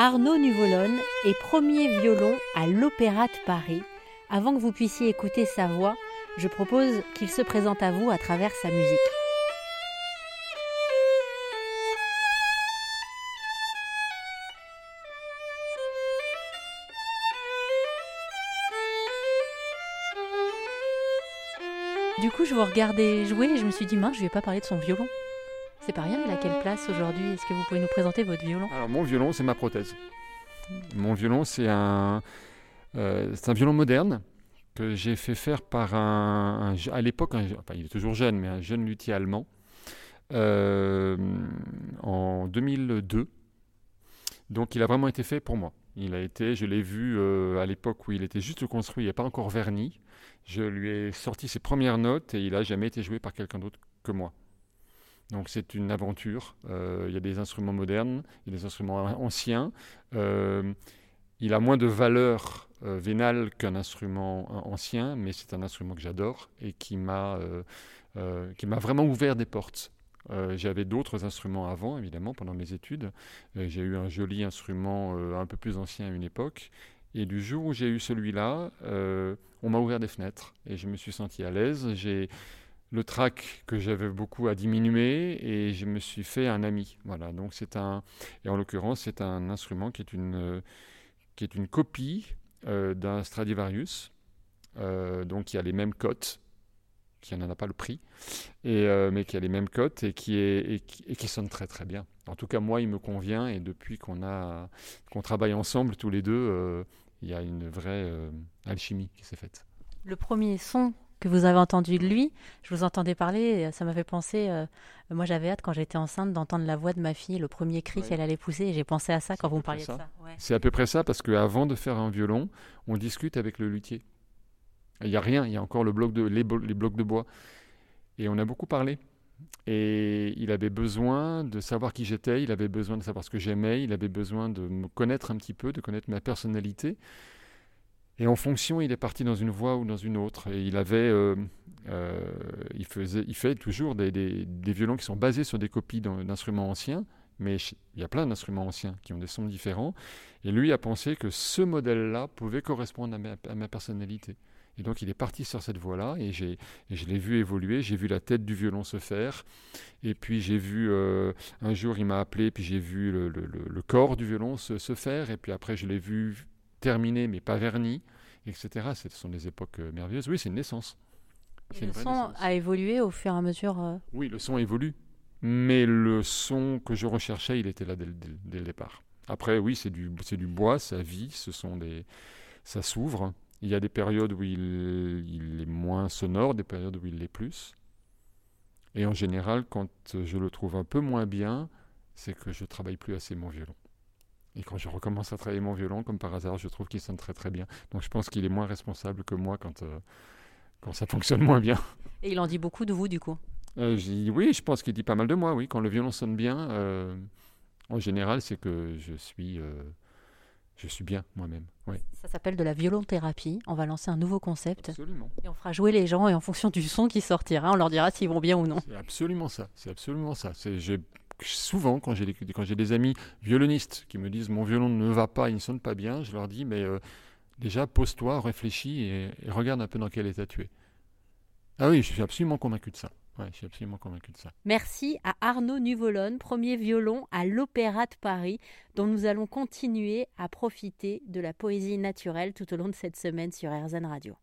Arnaud Nuvolone est premier violon à l'Opéra de Paris. Avant que vous puissiez écouter sa voix, je propose qu'il se présente à vous à travers sa musique. Du coup, je vous regardais jouer et je me suis dit, mince, je vais pas parler de son violon. C'est pas rien, il a quelle place aujourd'hui? Est-ce que vous pouvez nous présenter votre violon? Alors, mon violon, c'est ma prothèse. Mon violon, c'est un, euh, un violon moderne que j'ai fait faire par un, à l'époque, enfin, il est toujours jeune, mais un jeune luthier allemand, euh, en 2002. Donc, il a vraiment été fait pour moi. Il a été, je l'ai vu euh, à l'époque où il était juste construit, il n'est pas encore verni. Je lui ai sorti ses premières notes et il n'a jamais été joué par quelqu'un d'autre que moi. Donc c'est une aventure. Euh, il y a des instruments modernes, il y a des instruments anciens. Euh, il a moins de valeur vénale qu'un instrument ancien, mais c'est un instrument que j'adore et qui m'a vraiment ouvert des portes. Euh, j'avais d'autres instruments avant, évidemment, pendant mes études. Euh, j'ai eu un joli instrument euh, un peu plus ancien à une époque. Et du jour où j'ai eu celui-là, on m'a ouvert des fenêtres et je me suis senti à l'aise. J'ai le trac que j'avais beaucoup à diminuer et je me suis fait un ami. Voilà, donc c'est un, et en l'occurrence, c'est un instrument qui est une, qui est une copie d'un Stradivarius, donc qui a les mêmes cotes qui n'en a pas le prix, et, euh, mais qui a les mêmes cotes et qui, est, et qui, sonne très très bien. En tout cas, moi, il me convient, et depuis qu'on a qu'on travaille ensemble tous les deux, euh, il y a une vraie euh, alchimie qui s'est faite. Le premier son que vous avez entendu de lui, je vous entendais parler, ça m'a fait penser, moi j'avais hâte quand j'étais enceinte d'entendre la voix de ma fille, le premier cri qu'elle allait pousser, et j'ai pensé à ça quand vous me parliez de ça. C'est à peu près ça, parce qu'avant de faire un violon, on discute avec le luthier. Il n'y a rien, il y a encore le bloc de, les, blocs de bois. Et on a beaucoup parlé. Et il avait besoin de savoir qui j'étais, il avait besoin de savoir ce que j'aimais, il avait besoin de me connaître un petit peu, de connaître ma personnalité. Et en fonction, il est parti dans une voie ou dans une autre. Et il avait, euh, euh, il faisait, fait toujours des, violons qui sont basés sur des copies d'instruments anciens, mais il y a plein d'instruments anciens qui ont des sons différents. Et lui a pensé que ce modèle-là pouvait correspondre à ma personnalité. Et donc il est parti sur cette voie-là et, j'ai, je l'ai vu évoluer, j'ai vu la tête du violon se faire, et puis j'ai vu, euh, un jour il m'a appelé, puis j'ai vu le, corps du violon se, faire, et puis après je l'ai vu terminé mais pas verni, etc. Ce sont des époques euh, merveilleuses. Oui, c'est une naissance. Et le son a évolué au fur et à mesure euh Oui, le son évolue, mais le son que je recherchais, il était là dès, dès le départ. Après, oui, c'est du, du bois, ça vit, ce sont des, ça s'ouvre. Il y a des périodes où il, est moins sonore, des périodes où il l'est plus. Et en général, quand je le trouve un peu moins bien, c'est que je travaille plus assez mon violon. Et quand je recommence à travailler mon violon, comme par hasard, je trouve qu'il sonne très très bien. Donc je pense qu'il est moins responsable que moi quand, euh, quand ça fonctionne moins bien. Et il en dit beaucoup de vous du coup? Euh, Oui, je pense qu'il dit pas mal de moi, oui. Quand le violon sonne bien, euh, en général, c'est que je suis je suis bien moi-même. Ça s'appelle de la violonthérapie. On va lancer un nouveau concept. Absolument. Et on fera jouer les gens et en fonction du son qui sortira, on leur dira s'ils vont bien ou non. C'est absolument ça. C'est absolument ça. C'est souvent quand j'ai des amis violonistes qui me disent mon violon ne va pas, il ne sonne pas bien, je leur dis mais euh, déjà pose-toi, réfléchis et, regarde un peu dans quel état tu es. Ah oui, je suis absolument convaincu de ça. Ouais, je suis absolument convaincu de ça. Merci à Arnaud Nuvolone, premier violon à l'Opéra de Paris, dont nous allons continuer à profiter de la poésie naturelle tout au long de cette semaine sur RZN Radio.